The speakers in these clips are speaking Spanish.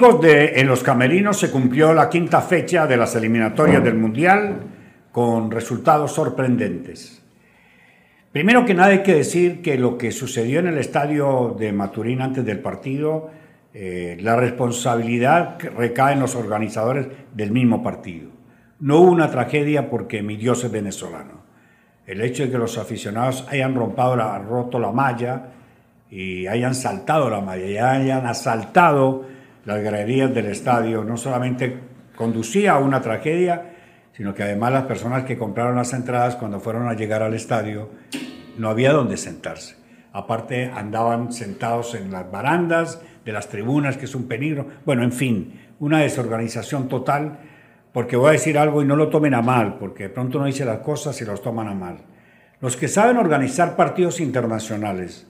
De, en los camerinos se cumplió la quinta fecha de las eliminatorias del Mundial con resultados sorprendentes. Primero que nada hay que decir que lo que sucedió en el estadio de Maturín antes del partido, eh, la responsabilidad recae en los organizadores del mismo partido. No hubo una tragedia porque mi Dios es venezolano. El hecho de que los aficionados hayan rompado la, roto la malla y hayan saltado la malla y hayan asaltado las galerías del estadio, no solamente conducía a una tragedia, sino que además las personas que compraron las entradas cuando fueron a llegar al estadio no había donde sentarse. Aparte andaban sentados en las barandas de las tribunas, que es un peligro. Bueno, en fin, una desorganización total, porque voy a decir algo y no lo tomen a mal, porque de pronto no dice las cosas y los toman a mal. Los que saben organizar partidos internacionales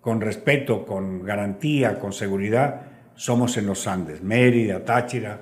con respeto, con garantía, con seguridad, somos en los Andes, Mérida, Táchira,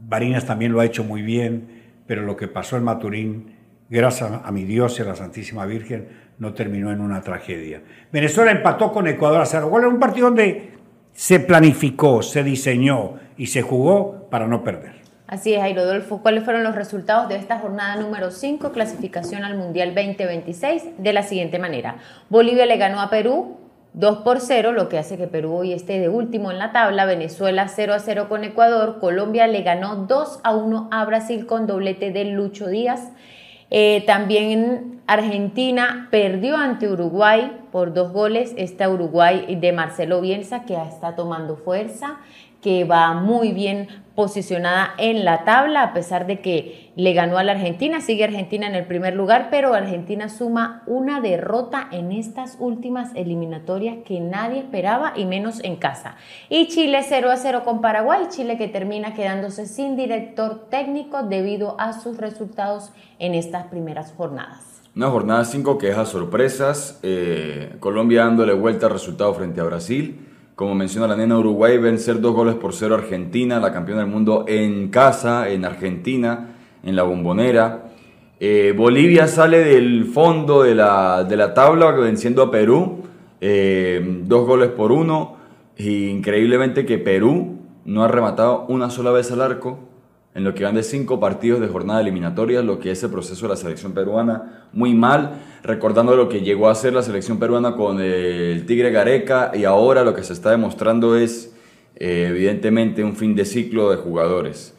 Barinas también lo ha hecho muy bien, pero lo que pasó en Maturín, gracias a mi Dios y a la Santísima Virgen, no terminó en una tragedia. Venezuela empató con Ecuador a cero. ¿Cuál era un partido donde se planificó, se diseñó y se jugó para no perder? Así es, Rodolfo. ¿Cuáles fueron los resultados de esta jornada número 5, clasificación al Mundial 2026? De la siguiente manera. Bolivia le ganó a Perú 2 por 0, lo que hace que Perú hoy esté de último en la tabla, Venezuela 0 a 0 con Ecuador, Colombia le ganó 2 a 1 a Brasil con doblete de Lucho Díaz. Eh, también Argentina perdió ante Uruguay por dos goles. Esta Uruguay de Marcelo Bielsa que está tomando fuerza que va muy bien posicionada en la tabla, a pesar de que le ganó a la Argentina, sigue Argentina en el primer lugar, pero Argentina suma una derrota en estas últimas eliminatorias que nadie esperaba y menos en casa. Y Chile 0 a 0 con Paraguay, Chile que termina quedándose sin director técnico debido a sus resultados en estas primeras jornadas. Una jornada 5 que deja sorpresas, eh, Colombia dándole vuelta al resultado frente a Brasil. Como menciona la nena Uruguay, vencer dos goles por cero Argentina, la campeona del mundo en casa, en Argentina, en la bombonera. Eh, Bolivia sale del fondo de la, de la tabla venciendo a Perú, eh, dos goles por uno. increíblemente que Perú no ha rematado una sola vez al arco en lo que van de cinco partidos de jornada eliminatoria, lo que es el proceso de la selección peruana, muy mal, recordando lo que llegó a hacer la selección peruana con el Tigre Gareca y ahora lo que se está demostrando es eh, evidentemente un fin de ciclo de jugadores.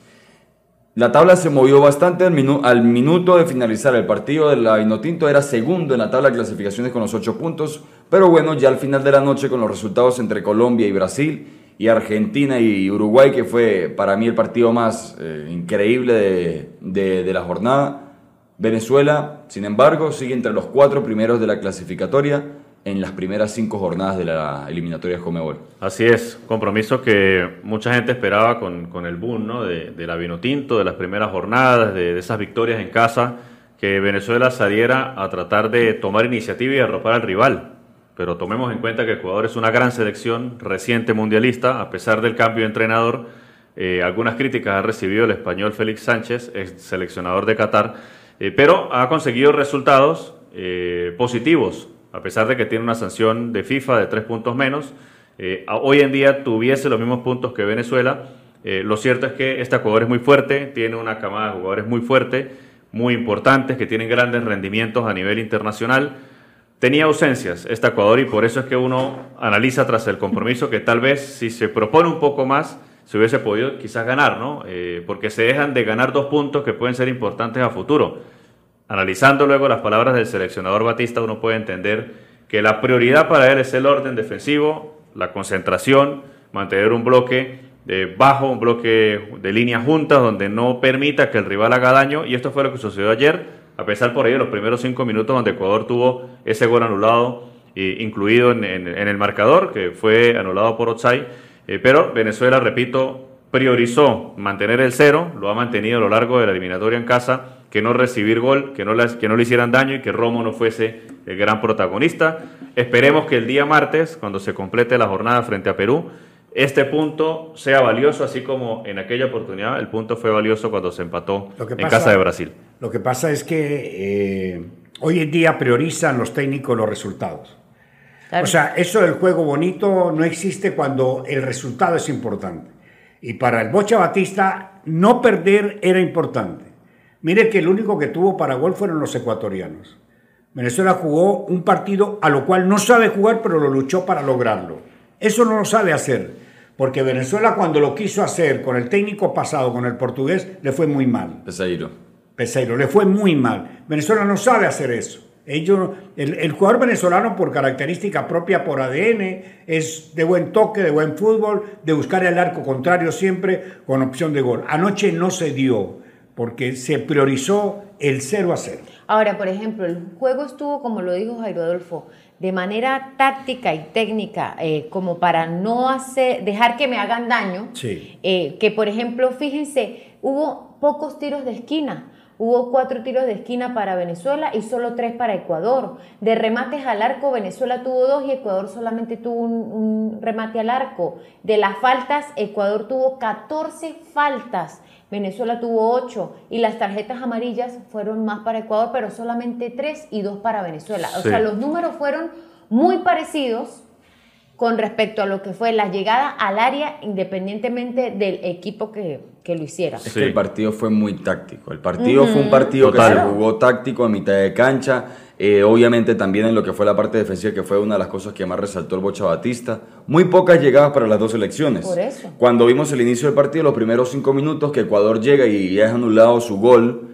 La tabla se movió bastante al, al, minuto de finalizar el partido de la Vinotinto, era segundo en la tabla de clasificaciones con los ocho puntos, pero bueno, ya al final de la noche con los resultados entre Colombia y Brasil, y Argentina y Uruguay, que fue para mí el partido más eh, increíble de, la jornada. Venezuela, sin embargo, sigue entre los cuatro primeros de la clasificatoria en las primeras cinco jornadas de la eliminatoria de Comebol. Así es, compromiso que mucha gente esperaba con, el boom ¿no? de, de la Vinotinto, de las primeras jornadas, de, esas victorias en casa, que Venezuela saliera a tratar de tomar iniciativa y arropar al rival pero tomemos en cuenta que Ecuador es una gran selección reciente mundialista, a pesar del cambio de entrenador. Eh, algunas críticas ha recibido el español Félix Sánchez, ex seleccionador de Qatar, eh, pero ha conseguido resultados eh, positivos, a pesar de que tiene una sanción de FIFA de tres puntos menos. hoy en día tuviese los mismos puntos que Venezuela. lo cierto es que este Ecuador es muy fuerte, tiene una camada de jugadores muy fuerte, muy importantes, que tienen grandes rendimientos a nivel internacional tenía ausencias este Ecuador y por eso es que uno analiza tras el compromiso que tal vez si se propone un poco más se hubiese podido quizás ganar, ¿no? Eh, porque se dejan de ganar dos puntos que pueden ser importantes a futuro. Analizando luego las palabras del seleccionador Batista, uno puede entender que la prioridad para él es el orden defensivo, la concentración, mantener un bloque de bajo, un bloque de líneas juntas donde no permita que el rival haga daño y esto fue lo que sucedió ayer a pesar por ello los primeros cinco minutos donde Ecuador tuvo ese gol anulado, incluido en, el marcador, que fue anulado por Otsai, eh, pero Venezuela, repito, priorizó mantener el cero, lo ha mantenido a lo largo de la eliminatoria en casa, que no recibir gol, que no, que no le hicieran daño y que Romo no fuese el gran protagonista. Esperemos que el día martes, cuando se complete la jornada frente a Perú, este punto sea valioso, así como en aquella oportunidad el punto fue valioso cuando se empató en casa de Brasil. Lo que pasa es que eh, hoy en día priorizan los técnicos los resultados. O sea, eso del juego bonito no existe cuando el resultado es importante. Y para el Bocha Batista, no perder era importante. Mire que el único que tuvo para gol fueron los ecuatorianos. Venezuela jugó un partido a lo cual no sabe jugar, pero lo luchó para lograrlo. Eso no lo sabe hacer, porque Venezuela cuando lo quiso hacer con el técnico pasado, con el portugués, le fue muy mal. Peseiro. Peseiro, le fue muy mal. Venezuela no sabe hacer eso. Ellos, el, el, jugador venezolano por característica propia, por ADN, es de buen toque, de buen fútbol, de buscar el arco contrario siempre con opción de gol. Anoche no se dio porque se priorizó el 0 a 0. Ahora, por ejemplo, el juego estuvo, como lo dijo Jairo Adolfo, de manera táctica y técnica, eh, como para no hacer, dejar que me hagan daño. Sí. Eh, que, por ejemplo, fíjense, hubo pocos tiros de esquina. Hubo cuatro tiros de esquina para Venezuela y solo tres para Ecuador. De remates al arco, Venezuela tuvo dos y Ecuador solamente tuvo un, un remate al arco. De las faltas, Ecuador tuvo 14 faltas. Venezuela tuvo 8 y las tarjetas amarillas fueron más para Ecuador, pero solamente 3 y 2 para Venezuela. O sea, los números fueron muy parecidos con respecto a lo que fue la llegada al área independientemente del equipo que, que lo hiciera. Es Sí. que el partido fue muy táctico. El partido fue un partido Total. que se jugó táctico a mitad de cancha. Eh, obviamente también en lo que fue la parte defensiva, que fue una de las cosas que más resaltó el Bocha Batista. Muy pocas llegadas para las dos selecciones. Por eso. Cuando vimos el inicio del partido, los primeros cinco minutos, que Ecuador llega y es anulado su gol,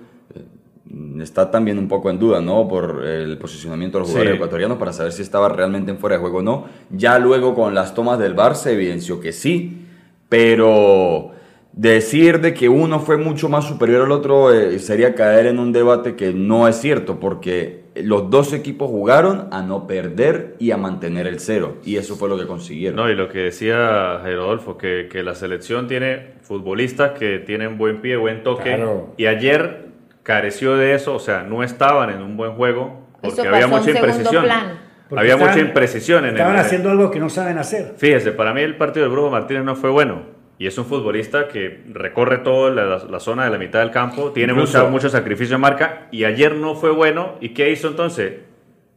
está también un poco en duda, ¿no? Por el posicionamiento de los Sí. jugadores ecuatorianos para saber si estaba realmente en fuera de juego o no. Ya luego con las tomas del VAR se evidenció que sí, pero decir de que uno fue mucho más superior al otro eh, sería caer en un debate que no es cierto, porque los dos equipos jugaron a no perder y a mantener el cero, y eso fue lo que consiguieron. No, y lo que decía Jairo Adolfo, que, que la selección tiene futbolistas que tienen buen pie, buen toque, Claro. y ayer careció de eso, o sea, no estaban en un buen juego, porque Eso había mucha imprecisión. plan. Porque Había estaban- mucha imprecisión en Estaban el... haciendo algo que no saben hacer. Fíjese, para mí el partido del Brujo Martínez no fue bueno. Y es un futbolista que recorre toda la, la zona de la mitad del campo, tiene Incluso- mucha, mucho sacrificio en marca. Y ayer no fue bueno. ¿Y qué hizo entonces?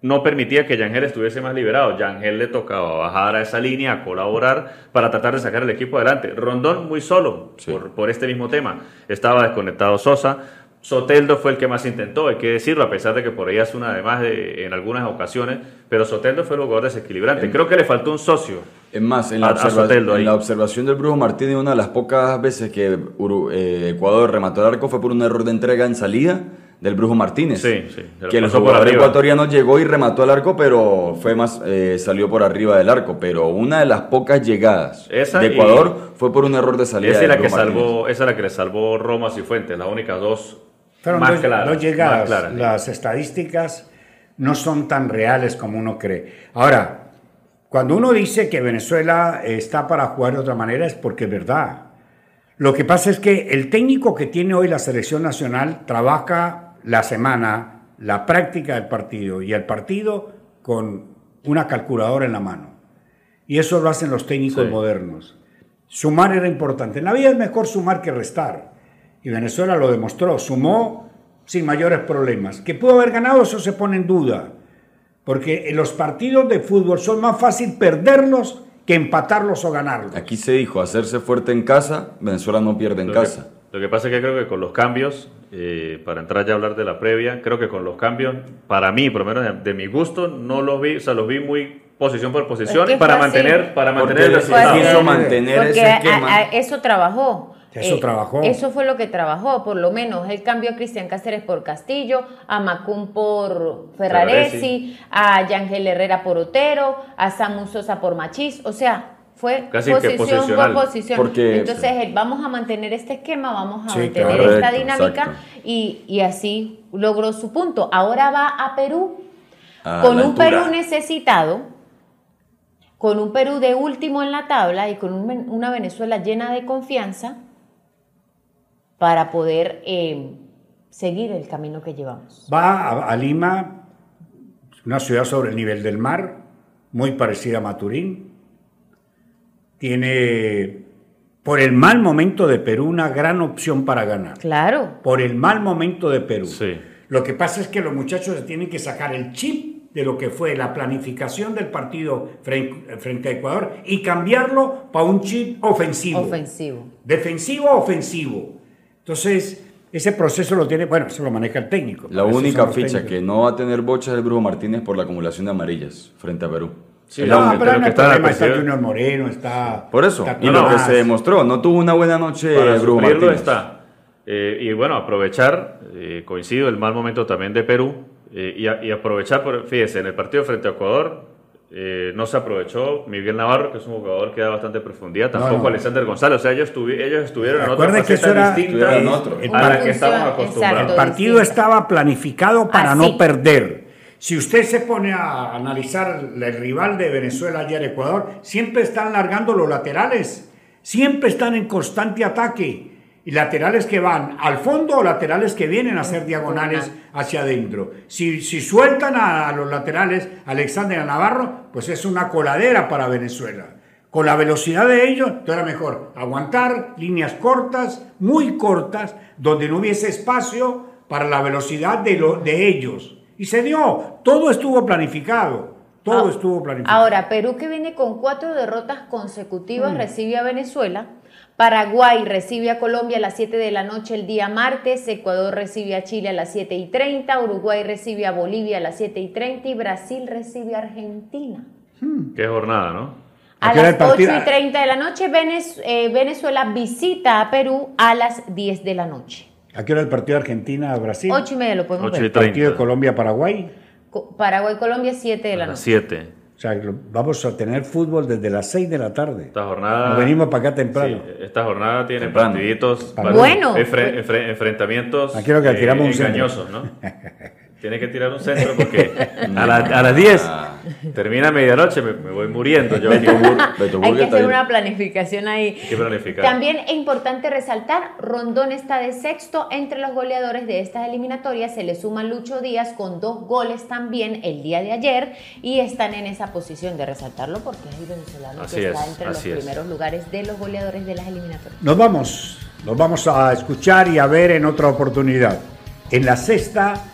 No permitía que Yangel estuviese más liberado. Yangel le tocaba bajar a esa línea, a colaborar para tratar de sacar el equipo adelante. Rondón muy solo Sí. por, por este mismo tema. Estaba desconectado Sosa. Soteldo fue el que más intentó, hay que decirlo, a pesar de que por ahí hace una de más de- en algunas ocasiones, pero Soteldo fue el jugador desequilibrante. Creo que le faltó un socio. Es más, en la, A- a observa- Soteldo ahí. en la observación del Brujo Martínez, una de las pocas veces que Uru- eh, Ecuador remató el arco fue por un error de entrega en salida del Brujo Martínez. Sí, sí, Que el jugador ecuatoriano llegó y remató el arco, pero fue más eh, salió por arriba del arco. Pero una de las pocas llegadas Esa de y- Ecuador fue por un error de salida. Esa es la que Martínez. salvó, esa es la que le salvó Roma Cifuentes, las únicas dos Fueron más llegadas. claras. Las estadísticas no son tan reales como uno cree. Ahora, cuando uno dice que Venezuela está para jugar de otra manera es porque es verdad. Lo que pasa es que el técnico que tiene hoy la selección nacional trabaja la semana, la práctica del partido y el partido con una calculadora en la mano. Y eso lo hacen los técnicos Sí. modernos. Sumar era importante. En la vida es mejor sumar que restar. Y Venezuela lo demostró. Sumó sin mayores problemas. Que pudo haber ganado, eso se pone en duda. Porque en los partidos de fútbol son más fácil perderlos que empatarlos o ganarlos. Aquí se dijo, hacerse fuerte en casa, Venezuela no pierde en Lo casa. Que, lo que pasa es que creo que con los cambios, eh, para entrar ya a hablar de la previa, creo que con los cambios, para mí, por lo menos de, de mi gusto, no los vi, o sea, los vi muy posición por posición Es que para mantener, para mantener el resultado. quiso mantener Porque ese a- esquema. a- eso trabajó. Eh, Eso trabajó. Eso fue lo que trabajó, por lo menos. Él cambió a Cristian Cáceres por Castillo, a Macún por Ferraresi, a Yangel Herrera por Otero, a Samu Sosa por Machís. O sea, fue Casi posición por posición. Porque- Entonces, él, vamos a mantener este esquema, vamos a Sí, mantener esta dinámica y, y así logró su punto. Ahora va a Perú A con un altura. Perú necesitado, con un Perú de último en la tabla y con un una Venezuela llena de confianza para poder eh, seguir el camino que llevamos. Va a, a Lima, una ciudad sobre el nivel del mar, muy parecida a Maturín. Tiene, por el mal momento de Perú, una gran opción para ganar. Claro, Por el mal momento de Perú. Sí. Lo que pasa es que los muchachos se tienen que sacar el chip de lo que fue la planificación del partido frente a Ecuador y cambiarlo para un chip ofensivo. Ofensivo. Defensivo ofensivo. Entonces, ese proceso lo tiene, bueno, eso lo maneja el técnico. La única ficha que no va a tener bocha es el Brujo Martínez por la acumulación de amarillas frente a Perú. Sí, no, pero no está, está Junior Moreno, está... Por eso, y lo que se demostró, no tuvo una buena noche Para Brujo Martínez. está. Eh, y bueno, aprovechar, eh, coincido, el mal momento también de Perú, eh, y, aprovechar, por, fíjese, en el partido frente a Ecuador eh, no se aprovechó. Miguel Navarro, que es un jugador que da bastante profundidad, tampoco Alexander González, o sea, ellos, ellos estuvieron en otra que eso era, distinta el, El partido estaba planificado para no perder. Si usted se pone a analizar el rival de Venezuela ayer Ecuador, siempre están largando los laterales, siempre están en constante ataque y laterales que van al fondo o laterales que vienen a hacer diagonales hacia adentro. Si, si sueltan a, los laterales Alexander Navarro, pues es una coladera para Venezuela. Con la velocidad de ellos, era mejor aguantar líneas cortas, muy cortas, donde no hubiese espacio para la velocidad de, lo, de ellos. Y se dio, todo estuvo planificado. Todo ah, estuvo planificado. Ahora, Perú que viene con cuatro derrotas consecutivas mm. recibe a Venezuela Paraguay recibe a Colombia a las 7 de la noche el día martes, Ecuador recibe a Chile a las 7 y 30, Uruguay recibe a Bolivia a las 7 y 30 y Brasil recibe a Argentina. Hmm. Qué jornada, ¿no? A, las 8 y 30 de la noche eh, Venezuela visita a Perú a las 10 de la noche. ¿A qué hora el partido de Argentina-Brasil? 8 y media lo podemos 8 ver. ¿El partido de Colombia-Paraguay? Paraguay-Colombia 7 de la noche. 7. O sea, vamos a tener fútbol desde las 6 de la tarde. Esta jornada. venimos para acá temprano. esta jornada tiene partiditos. Bueno. enfrentamientos. Aquí lo que tiramos un engañosos, ¿no? Tiene que tirar un centro porque a, las 10 ah. termina medianoche, me, me, voy muriendo. Yo Hay que hacer una planificación ahí. ¿Qué planificar? También es importante resaltar, Rondón está de sexto entre los goleadores de estas eliminatorias. Se le suma Lucho Díaz con dos goles también el día de ayer y están en esa posición de resaltarlo porque es el venezolano que está entre los primeros lugares de los goleadores de las eliminatorias. Nos vamos, nos vamos a escuchar y a ver en otra oportunidad. En la sexta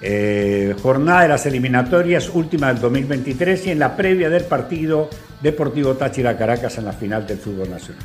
eh, jornada de las eliminatorias última del 2023 y en la previa del partido Deportivo Táchira Caracas en la final del fútbol nacional.